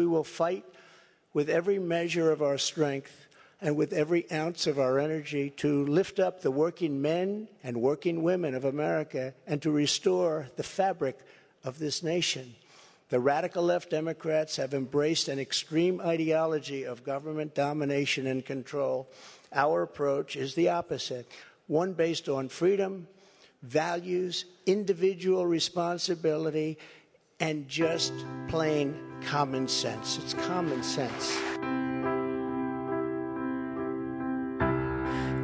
we will fight with every measure of our strength and with every ounce of our energy to lift up the working men and working women of America and to restore the fabric of this nation. The radical left Democrats have embraced an extreme ideology of government domination and control. Our approach is the opposite one based on freedom, values, individual responsibility, and just plain common sense. It's common sense.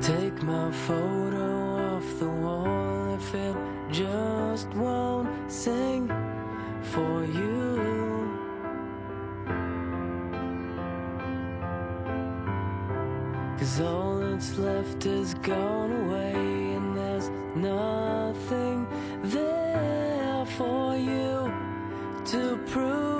Take my photo off the wall if it just won't sing for you. Cause all that's left is gone away, and there's nothing there for you to prove.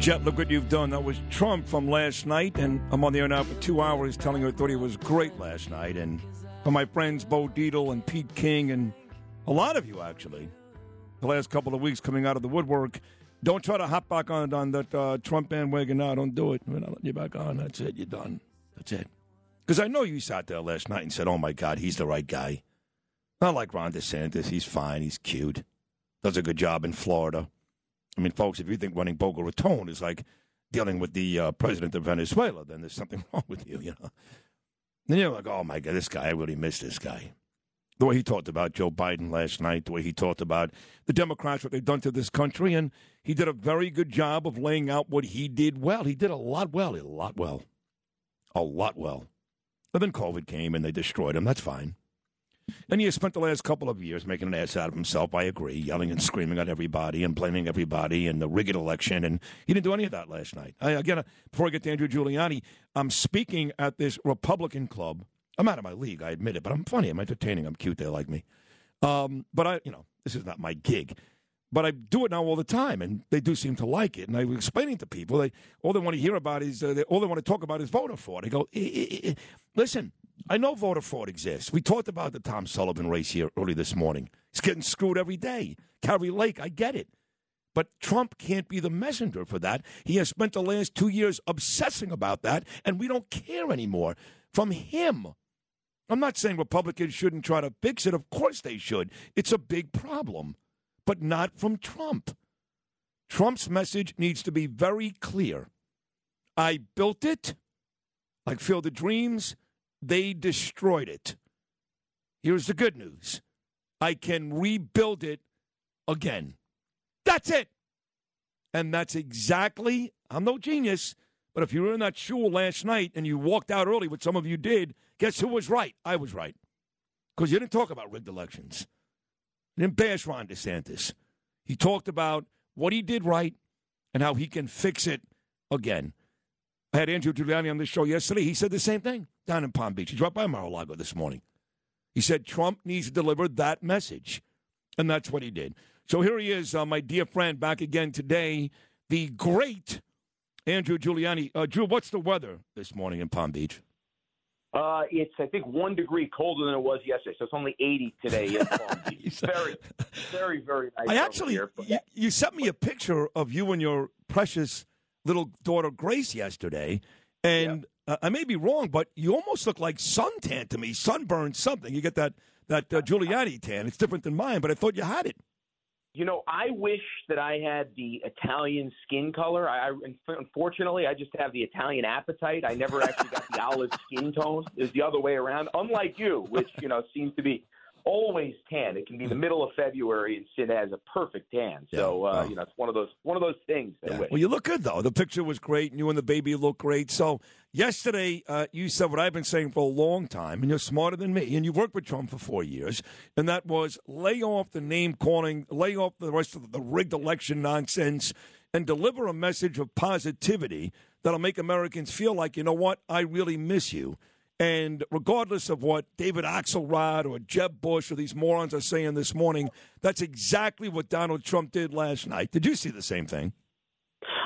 Jet, look what you've done. That was Trump from last night, and I'm on the air now for two hours telling you I thought he was great last night. And for my friends Bo Dietl and Pete King, and a lot of you actually, the last couple of weeks coming out of the woodwork, don't try to hop back on on that uh, Trump bandwagon now. Don't do it. We're not letting you back on. That's it. You're done. That's it. Because I know you sat there last night and said, "Oh my God, he's the right guy." Not like Ron DeSantis. He's fine. He's cute. Does a good job in Florida. I mean, folks, if you think running Boca Raton is like dealing with the uh, president of Venezuela, then there's something wrong with you, you know. Then you're like, oh my God, this guy, I really miss this guy. The way he talked about Joe Biden last night, the way he talked about the Democrats, what they've done to this country, and he did a very good job of laying out what he did well. He did a lot well, a lot well, a lot well. But then COVID came and they destroyed him. That's fine. And he has spent the last couple of years making an ass out of himself. I agree, yelling and screaming at everybody and blaming everybody and the rigged election. And he didn't do any of that last night. I, again, uh, before I get to Andrew Giuliani, I'm speaking at this Republican club. I'm out of my league, I admit it, but I'm funny. I'm entertaining. I'm cute. They like me. Um, but I, you know, this is not my gig. But I do it now all the time, and they do seem to like it. And I was explaining to people, they all they want to hear about is uh, they, all they want to talk about is voter fraud. I go, "Eh, eh, eh, listen, I know voter fraud exists. We talked about the Tom Sullivan race here early this morning. He's getting screwed every day. Kari Lake, I get it. But Trump can't be the messenger for that. He has spent the last two years obsessing about that, and we don't care anymore from him. I'm not saying Republicans shouldn't try to fix it. Of course they should. It's a big problem, but not from Trump. Trump's message needs to be very clear. I built it, like Field of Dreams, they destroyed it. Here's the good news I can rebuild it again. That's it. And that's exactly, I'm no genius, but if you were in that shul last night and you walked out early, what some of you did, guess who was right? I was right. Because you didn't talk about rigged elections. Didn't bash Ron DeSantis. He talked about what he did right and how he can fix it again. I had Andrew Giuliani on this show yesterday. He said the same thing down in Palm Beach. He dropped by Mar-a-Lago this morning. He said Trump needs to deliver that message, and that's what he did. So here he is, uh, my dear friend, back again today, the great Andrew Giuliani. Uh, Drew, what's the weather this morning in Palm Beach? Uh, it's I think one degree colder than it was yesterday, so it's only 80 today in Palm Beach. very, very, very nice. I actually, here. you, you sent me a picture of you and your precious little daughter Grace yesterday, and uh, I may be wrong, but you almost look like suntan to me, sunburned something. You get that that uh, Giuliani tan. It's different than mine, but I thought you had it. You know, I wish that I had the Italian skin color. I, I unfortunately, I just have the Italian appetite. I never actually got the olive skin tone. Is the other way around. Unlike you, which you know seems to be always tan. It can be the middle of February and sit as a perfect tan. So uh, you know, it's one of those one of those things. Wish. Well, you look good though. The picture was great, and you and the baby look great. So yesterday, uh, you said what I've been saying for a long time, and you're smarter than me, and you've worked with Trump for four years, and that was lay off the name calling, lay off the rest of the rigged election nonsense. and deliver a message of positivity that'll make Americans feel like, you know what, I really miss you. And regardless of what David Axelrod or Jeb Bush or these morons are saying this morning, that's exactly what Donald Trump did last night. Did you see the same thing?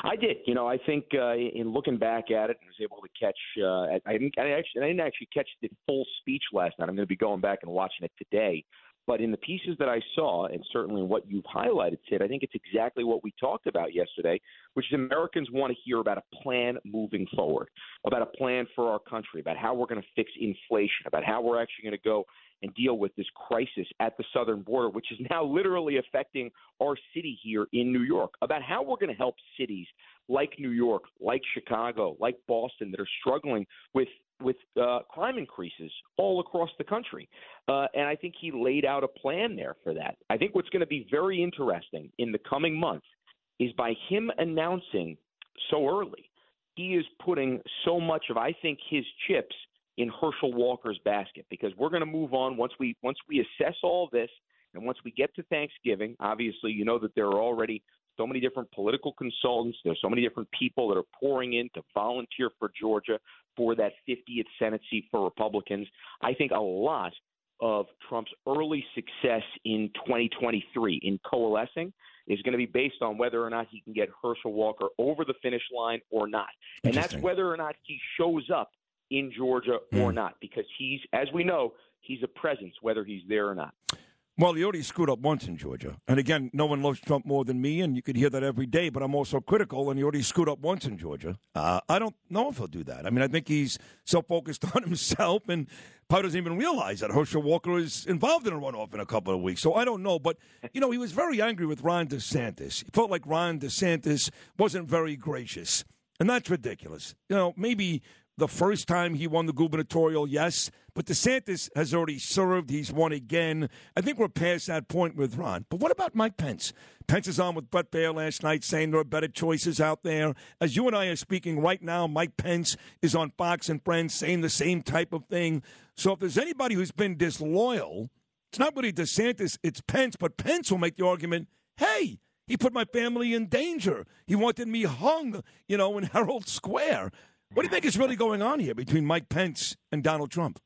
I did. You know, I think uh, in looking back at it, I was able to catch. Uh, I didn't. I actually, I didn't actually catch the full speech last night. I'm going to be going back and watching it today. But in the pieces that I saw, and certainly what you've highlighted, Sid, I think it's exactly what we talked about yesterday, which is Americans want to hear about a plan moving forward, about a plan for our country, about how we're going to fix inflation, about how we're actually going to go and deal with this crisis at the southern border, which is now literally affecting our city here in New York, about how we're going to help cities like New York, like Chicago, like Boston that are struggling with with uh, crime increases all across the country. Uh, and I think he laid out a plan there for that. I think what's going to be very interesting in the coming months is by him announcing so early, he is putting so much of, I think, his chips in Herschel Walker's basket because we're going to move on once we once we assess all this and once we get to Thanksgiving. Obviously, you know that there are already so many different political consultants. There's so many different people that are pouring in to volunteer for Georgia for that 50th Senate seat for Republicans. I think a lot of Trump's early success in 2023 in coalescing is going to be based on whether or not he can get Herschel Walker over the finish line or not. And that's whether or not he shows up in Georgia or mm. not, because he's, as we know, he's a presence whether he's there or not. Well, he already screwed up once in Georgia. And again, no one loves Trump more than me, and you could hear that every day, but I'm also critical, and he already screwed up once in Georgia. Uh, I don't know if he'll do that. I mean, I think he's so focused on himself and probably doesn't even realize that Herschel Walker is involved in a runoff in a couple of weeks. So I don't know. But, you know, he was very angry with Ron DeSantis. He felt like Ron DeSantis wasn't very gracious. And that's ridiculous. You know, maybe the first time he won the gubernatorial, yes. But DeSantis has already served. He's won again. I think we're past that point with Ron. But what about Mike Pence? Pence is on with Bret Baier last night saying there are better choices out there. As you and I are speaking right now, Mike Pence is on Fox and Friends saying the same type of thing. So if there's anybody who's been disloyal, it's not really DeSantis, it's Pence. But Pence will make the argument hey, he put my family in danger. He wanted me hung, you know, in Herald Square. What do you think is really going on here between Mike Pence and Donald Trump?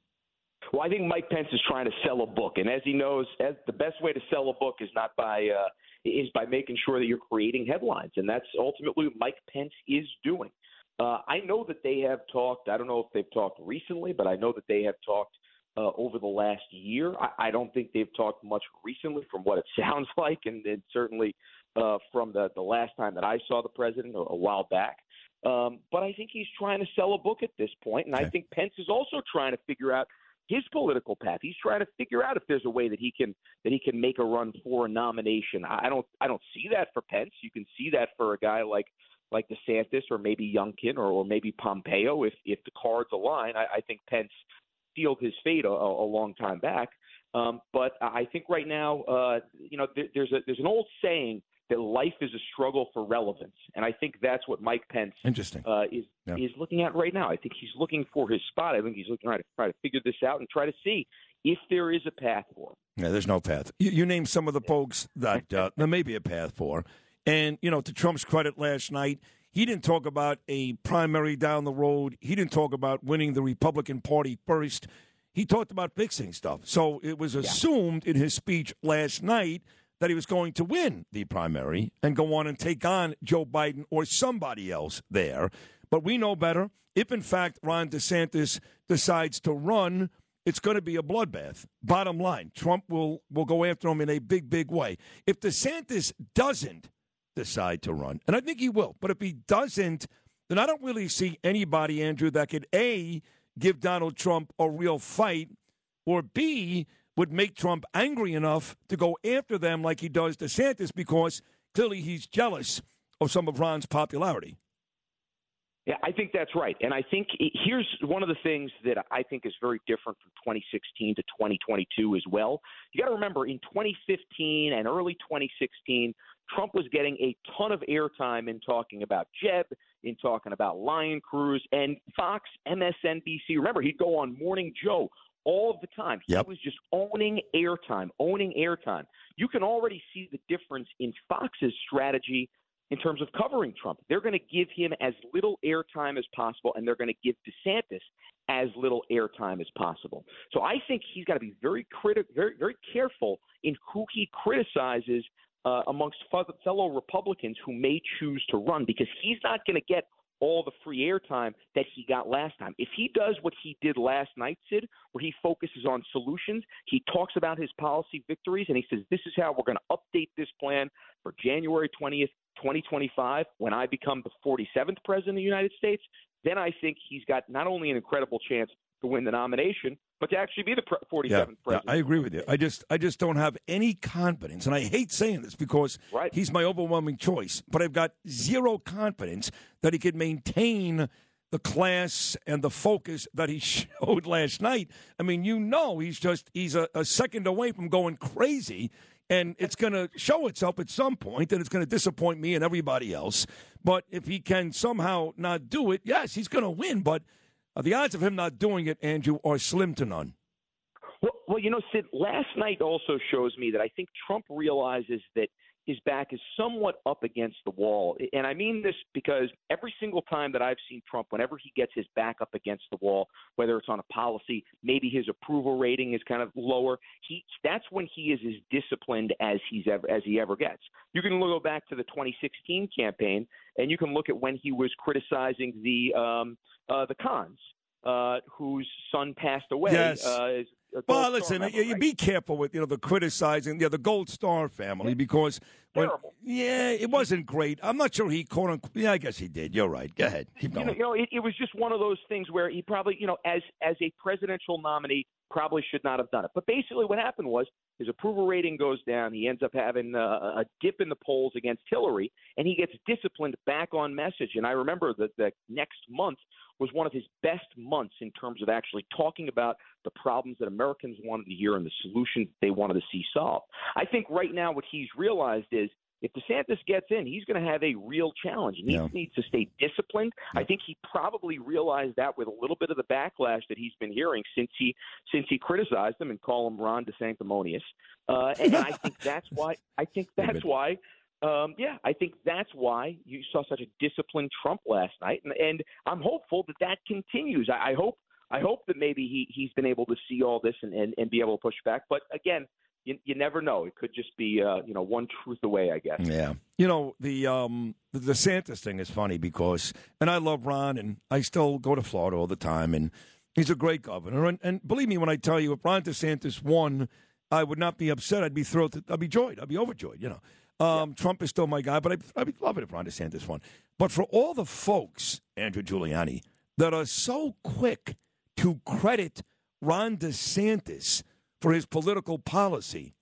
Well, I think Mike Pence is trying to sell a book, and as he knows, as the best way to sell a book is not by uh, is by making sure that you're creating headlines, and that's ultimately what Mike Pence is doing. Uh, I know that they have talked. I don't know if they've talked recently, but I know that they have talked uh, over the last year. I, I don't think they've talked much recently, from what it sounds like, and, and certainly uh, from the the last time that I saw the president a, a while back. Um, but I think he's trying to sell a book at this point, and okay. I think Pence is also trying to figure out his political path. He's trying to figure out if there's a way that he can that he can make a run for a nomination. I don't I don't see that for Pence. You can see that for a guy like like DeSantis or maybe Youngkin or, or maybe Pompeo if if the cards align. I, I think Pence sealed his fate a, a long time back. Um, but I think right now, uh, you know, there, there's a there's an old saying that life is a struggle for relevance, and I think that's what Mike Pence Interesting. Uh, is yeah. is looking at right now. I think he's looking for his spot. I think he's looking to try to figure this out and try to see if there is a path for him. Yeah, there's no path. You, you name some of the folks that uh, there may be a path for, and you know, to Trump's credit, last night he didn't talk about a primary down the road. He didn't talk about winning the Republican Party first. He talked about fixing stuff. So it was assumed yeah. in his speech last night that he was going to win the primary and go on and take on Joe Biden or somebody else there. But we know better. If, in fact, Ron DeSantis decides to run, it's going to be a bloodbath. Bottom line, Trump will, will go after him in a big, big way. If DeSantis doesn't decide to run, and I think he will, but if he doesn't, then I don't really see anybody, Andrew, that could A, give Donald Trump a real fight, or B, would make Trump angry enough to go after them like he does DeSantis because clearly he's jealous of some of Ron's popularity. Yeah, I think that's right. And I think here's one of the things that I think is very different from 2016 to 2022 as well. You got to remember in 2015 and early 2016, Trump was getting a ton of airtime in talking about Jeb, in talking about Lion Cruz, and Fox, MSNBC. Remember, he'd go on Morning Joe all of the time. Yep. He was just owning airtime, owning airtime. You can already see the difference in Fox's strategy in terms of covering Trump. They're going to give him as little airtime as possible, and they're going to give DeSantis as little airtime as possible. So I think he's got to be very criti- very very careful in who he criticizes uh, amongst fellow Republicans who may choose to run because he's not going to get all the free airtime that he got last time. If he does what he did last night, Sid, where he focuses on solutions, he talks about his policy victories, and he says, This is how we're going to update this plan for January 20th, 2025, when I become the 47th president of the United States, then I think he's got not only an incredible chance to win the nomination, but to actually be the 47th yeah, president. Yeah, I agree with you. I just I just don't have any confidence, and I hate saying this because right. he's my overwhelming choice. But I've got zero confidence that he could maintain the class and the focus that he showed last night. I mean, you know, he's just he's a, a second away from going crazy. And it's going to show itself at some point, and it's going to disappoint me and everybody else. But if he can somehow not do it, yes, he's going to win. But uh, the odds of him not doing it, Andrew, are slim to none. Well, well, you know, Sid, last night also shows me that I think Trump realizes that his back is somewhat up against the wall. And I mean this because every single time that I've seen Trump, whenever he gets his back up against the wall, whether it's on a policy, maybe his approval rating is kind of lower, he that's when he is as disciplined as he's ever as he ever gets. You can go back to the 2016 campaign and you can look at when he was criticizing the um uh the Khans uh, whose son passed away. Yes. Uh, well, listen, member, you, right? be careful with you know the criticizing, yeah, the Gold Star family because when, yeah, it wasn't great. I'm not sure he quote unquote. Yeah, I guess he did. You're right. Go ahead, keep You going. know, you know it, it was just one of those things where he probably, you know, as as a presidential nominee, probably should not have done it. But basically, what happened was his approval rating goes down. He ends up having uh, a dip in the polls against Hillary, and he gets disciplined back on message. And I remember that the next month was one of his best months in terms of actually talking about the problems that Americans wanted to hear and the solutions they wanted to see solved. I think right now what he's realized is if DeSantis gets in, he's going to have a real challenge. He Yeah. needs to stay disciplined. I think he probably realized that with a little bit of the backlash that he's been hearing since he since he criticized him and called him Ron DeSanctimonious. Uh, and I think that's why. I think that's why. Um, yeah, I think that's why you saw such a disciplined Trump last night, and, and I'm hopeful that that continues. I, I hope. I hope that maybe he he's been able to see all this and, and, and be able to push back. But again, you, you never know. It could just be uh, you know one truth away, I guess. Yeah. You know, the um the DeSantis thing is funny because and I love Ron and I still go to Florida all the time and he's a great governor and, and believe me when I tell you if Ron DeSantis won, I would not be upset. I'd be thrilled I'd be joyed. I'd be overjoyed, you know. Um, Trump is still my guy, but I'd, I'd be loving if Ron DeSantis won. But for all the folks, Andrew Giuliani, that are so quick to credit Ron DeSantis for his political policy,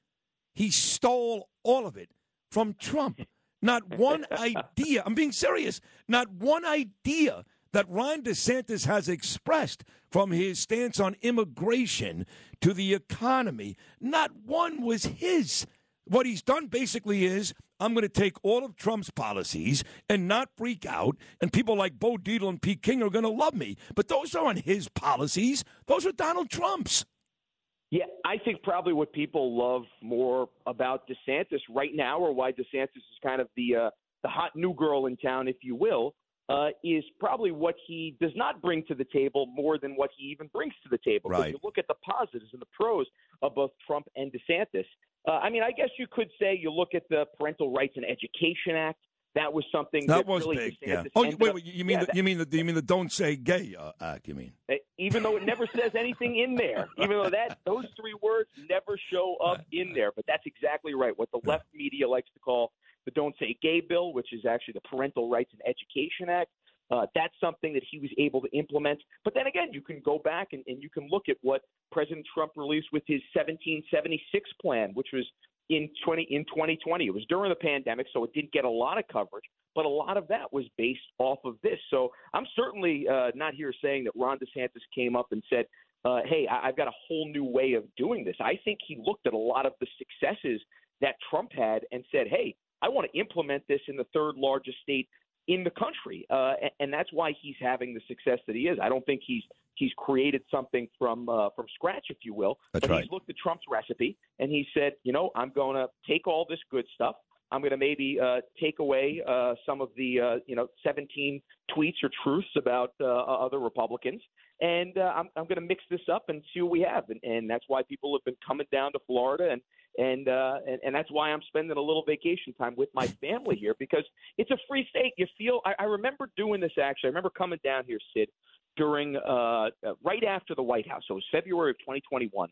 he stole all of it from Trump. Not one idea, I'm being serious, not one idea that Ron DeSantis has expressed from his stance on immigration to the economy, not one was his. What he's done basically is I'm going to take all of Trump's policies and not freak out, and people like Bo Dietl and Pete King are going to love me. But those aren't his policies, those are Donald Trump's. Yeah, I think probably what people love more about DeSantis right now, or why DeSantis is kind of the uh, the hot new girl in town, if you will, uh, is probably what he does not bring to the table more than what he even brings to the table. Right. If you look at the positives and the pros of both Trump and DeSantis, uh, I mean, I guess you could say you look at the Parental Rights and Education Act. That was something That that, was really big. Yeah. Oh, wait, wait. You mean yeah, the, you mean the you mean the Don't Say Gay uh, Act? You mean? Uh, even though it never says anything in there, even though that those three words never show up in there. But that's exactly right. What the left media likes to call the "Don't Say Gay" bill, which is actually the Parental Rights and Education Act. Uh, that's something that he was able to implement. But then again, you can go back and, and you can look at what President Trump released with his 1776 plan, which was in 20 in 2020. It was during the pandemic, so it didn't get a lot of coverage, but a lot of that was based off of this. So I'm certainly uh, not here saying that Ron DeSantis came up and said, uh, "Hey, I- I've got a whole new way of doing this." I think he looked at a lot of the successes that Trump had and said, "Hey, I want to implement this in the third largest state in the country," uh, and, and that's why he's having the success that he is. I don't think he's he's created something from uh, from scratch, if you will. That's but right. he's looked at Trump's recipe and he said, you know, I'm going to take all this good stuff. I'm going to maybe uh, take away uh, some of the uh, you know 17 tweets or truths about uh, other Republicans, and uh, I'm, I'm going to mix this up and see what we have, and, and that's why people have been coming down to Florida, and and, uh, and and that's why I'm spending a little vacation time with my family here because it's a free state. You feel I, I remember doing this actually. I remember coming down here, Sid, during uh, right after the White House. So it was February of 2021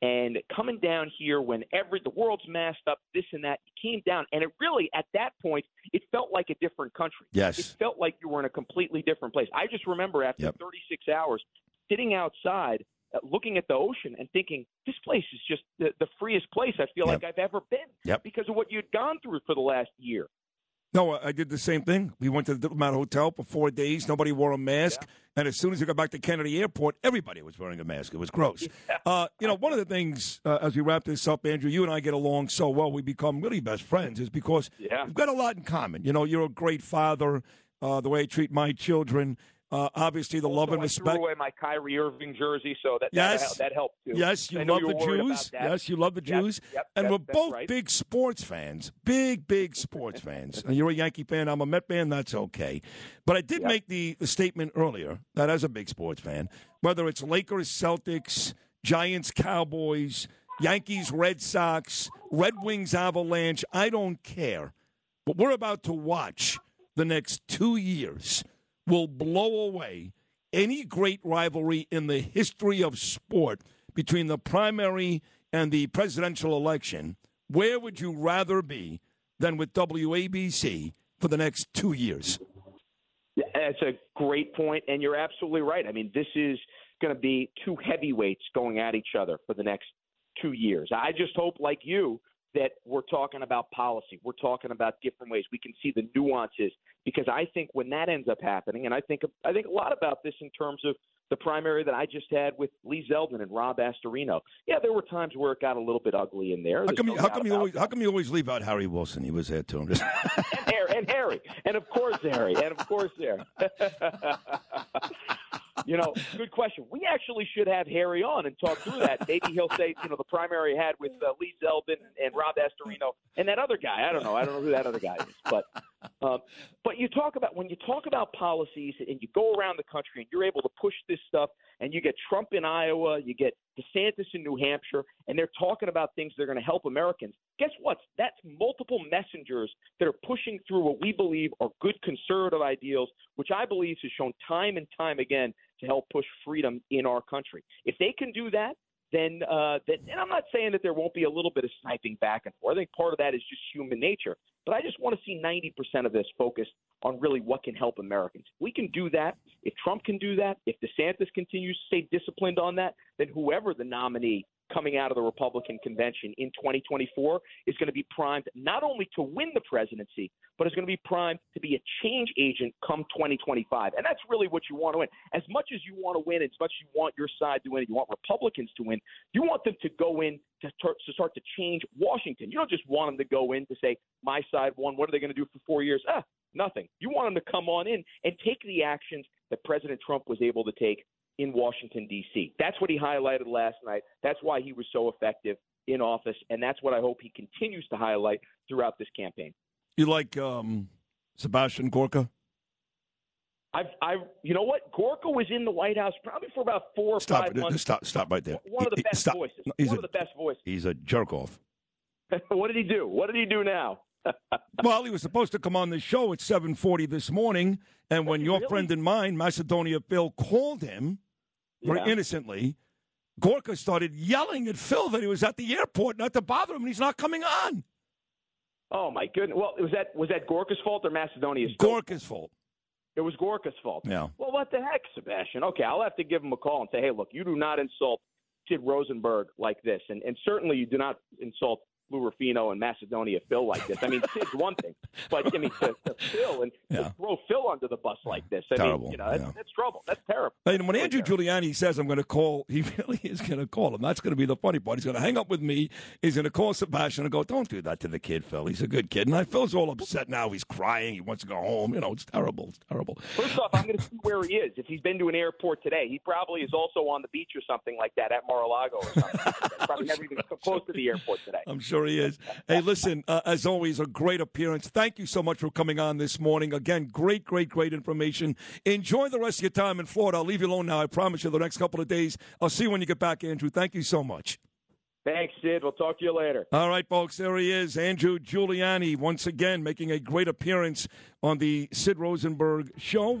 and coming down here when every the world's masked up, this and that, you came down, and it really at that point it felt like a different country. Yes, it felt like you were in a completely different place. I just remember after Yep. 36 hours sitting outside. Uh, looking at the ocean and thinking this place is just the, the freest place I feel Yep. like I've ever been Yep. because of what you'd gone through for the last year. No, I did the same thing. We went to the Diplomat Hotel for four days. Nobody wore a mask. And as soon as we got back to Kennedy Airport, everybody was wearing a mask. It was gross. Uh, you know, one of the things, uh, as we wrap this up, Andrew, you and I get along so well, we become really best friends, is because Yeah. we've got a lot in common. You know, you're a great father, uh, the way I treat my children, uh, obviously the love Also, and I respect. threw away my Kyrie Irving jersey, so that Yes. that, that helped too. Yes, you I love you the Jews. Yes, you love the Yep, Jews. yep, and that- we're both right. big sports fans. Big, big sports fans. And you're a Yankee fan. I'm a Met fan. That's okay. But I did Yep. make the, the statement earlier that as a big sports fan, whether it's Lakers, Celtics, Giants, Cowboys, Yankees, Red Sox, Red Wings, Avalanche, I don't care. But we're about to watch the next two years will blow away any great rivalry in the history of sport between the primary and the presidential election. Where would you rather be than with WABC for the next two years? That's a great point, and you're absolutely right. I mean, this is going to be two heavyweights going at each other for the next two years. I just hope, like you, that we're talking about policy. We're talking about different ways. We can see the nuances because I think when that ends up happening, and I think I think a lot about this in terms of the primary that I just had with Lee Zeldin and Rob Astorino. Yeah, there were times where it got a little bit ugly in there. How come, no you, how come you always that. how come you always leave out Harry Wilson? He was there too. And Harry, and Harry, and of course Harry, and of course there. you know, good question. We actually should have Harry on and talk through that. Maybe he'll say, you know, the primary had with uh, Lee Zeldin and Rob Astorino and that other guy. I don't know. I don't know who that other guy is, but um, but you talk about when you talk about policies and you go around the country and you're able to push this stuff and you get Trump in Iowa, you get DeSantis in New Hampshire, and they're talking about things that are going to help Americans. Guess what? That's multiple messengers that are pushing through what we believe are good conservative ideals, which I believe has shown time and time again to help push freedom in our country. If they can do that, then uh, that, and I'm not saying that there won't be a little bit of sniping back and forth. I think part of that is just human nature. But I just want to see 90% of this focused on really what can help Americans. We can do that, if Trump can do that, if DeSantis continues to stay disciplined on that, then whoever the nominee coming out of the Republican convention in 2024 is going to be primed not only to win the presidency, but is going to be primed to be a change agent come 2025. And that's really what you want to win. As much as you want to win, as much as you want your side to win, you want Republicans to win, you want them to go in to start, to start to change Washington. You don't just want them to go in to say, my side won. What are they going to do for four years? Ah, nothing. You want them to come on in and take the actions that President Trump was able to take in Washington, D.C. That's what he highlighted last night. That's why he was so effective in office, and that's what I hope he continues to highlight throughout this campaign. you like um, Sebastian Gorka? I've, I, you know what? Gorka was in the White House probably for about four or Stop five it! months. Stop! Stop right there. One of the He- he- best stop. voices. No, he's One a- of the best voices. He's a jerk off. what did he do? What did he do now? Well, he was supposed to come on the show at 7:40 this morning, and when he your really? friend and mine, Macedonia Phil, called him Yeah. innocently, Gorka started yelling at Phil that he was at the airport not to bother him, and he's not coming on. Oh my goodness! Well, was that was that Gorka's fault or Macedonia's? fault? Gorka's fault. It was Gorka's fault. Yeah. Well, what the heck, Sebastian? Okay, I'll have to give him a call and say, hey, look, you do not insult Sid Rosenberg like this, and and certainly you do not insult Lou Rufino and Macedonia Phil like this. I mean, Sid's one thing, but I mean, to, to Phil and Yeah. to throw Phil under the bus like this, I Terrible, mean, you know, that's, yeah. that's trouble. That's terrible. And when Andrew terrible. Giuliani says I'm going to call, he really is going to call him. That's going to be the funny part. He's going to hang up with me. He's going to call Sebastian and go, "Don't do that to the kid, Phil. He's a good kid." And I Phil's all upset now. He's crying. He wants to go home. You know, it's terrible. It's terrible. First off, I'm going to see where he is. If he's been to an airport today, he probably is also on the beach or something like that at Mar-a-Lago or something. Probably never even close to the airport today. I'm sure sure he is. Hey, listen, uh, as always, a great appearance. Thank you so much for coming on this morning. Again, great, great, great information. Enjoy the rest of your time in Florida. I'll leave you alone now. I promise you the next couple of days. I'll see you when you get back, Andrew. Thank you so much. Thanks, Sid. We'll talk to you later. All right, folks. There he is, Andrew Giuliani, once again making a great appearance on the Sid Rosenberg show.